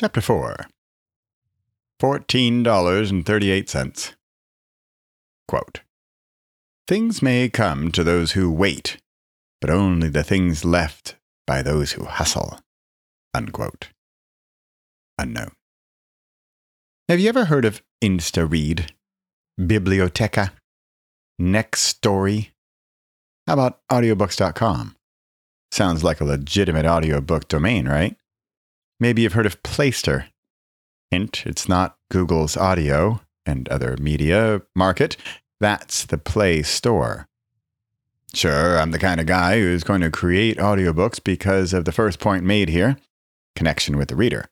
Chapter 4 $14.38. Quote Things may come to those who wait, but only the things left by those who hustle. Unquote. Unknown. Have you ever heard of InstaRead, Biblioteca, Nextory? How about audiobooks.com? Sounds like a legitimate audiobook domain, right? Maybe you've heard of Playster. Hint, it's not Google's audio and other media market. That's the Play Store. Sure, I'm the kind of guy who's going to create audiobooks because of the first point made here connection with the reader.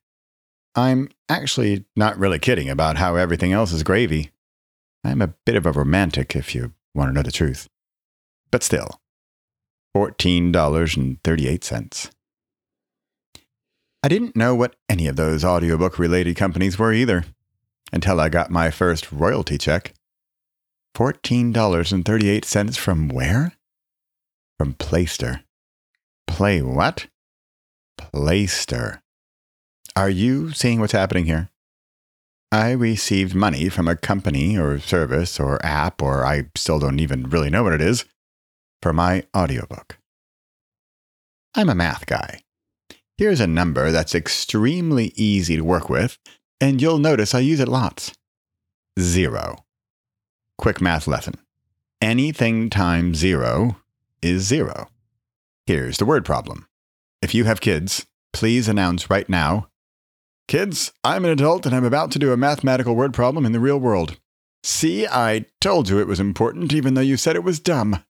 I'm actually not really kidding about how everything else is gravy. I'm a bit of a romantic, if you want to know the truth. But still, $14.38. I didn't know what any of those audiobook related companies were either until I got my first royalty check. $14.38 from where? From Playster. Play what? Playster. Are you seeing what's happening here? I received money from a company or service or app, or I still don't even really know what it is, for my audiobook. I'm a math guy. Here's a number that's extremely easy to work with, and you'll notice I use it lots. Zero. Quick math lesson. Anything times zero is zero. Here's the word problem. If you have kids, please announce right now Kids, I'm an adult and I'm about to do a mathematical word problem in the real world. See, I told you it was important even though you said it was dumb.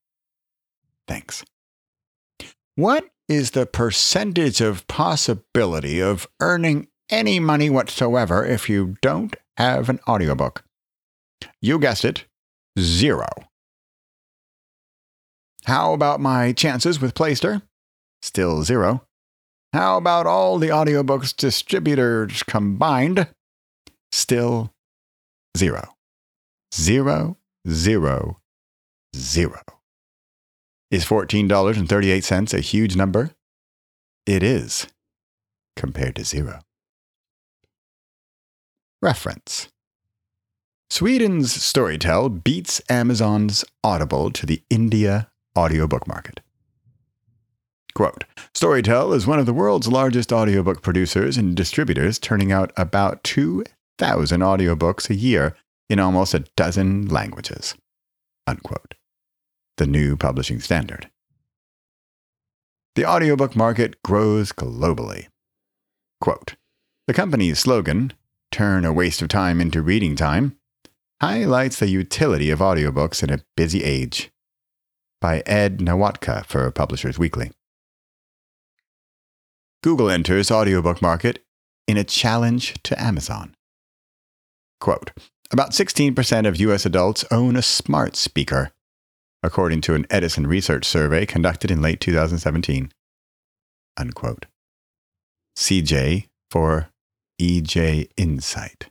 Thanks. What is the percentage of possibility of earning any money whatsoever if you don't have an audiobook? You guessed it, zero. How about my chances with Playster? Still zero. How about all the audiobooks distributors combined? Still zero. Zero, zero, zero. Is $14.38 a huge number? It is, compared to zero. Reference Sweden's Storytel beats Amazon's Audible to the India audiobook market. Quote Storytel is one of the world's largest audiobook producers and distributors, turning out about 2,000 audiobooks a year in almost a dozen languages. Unquote. The new publishing standard. The audiobook market grows globally. Quote The company's slogan, Turn a waste of time into reading time, highlights the utility of audiobooks in a busy age. By Ed Nawotka for Publishers Weekly. Google enters audiobook market in a challenge to Amazon. Quote About 16% of U.S. adults own a smart speaker, according to an Edison research survey conducted in late 2017. Unquote. CJ for EJ Insight.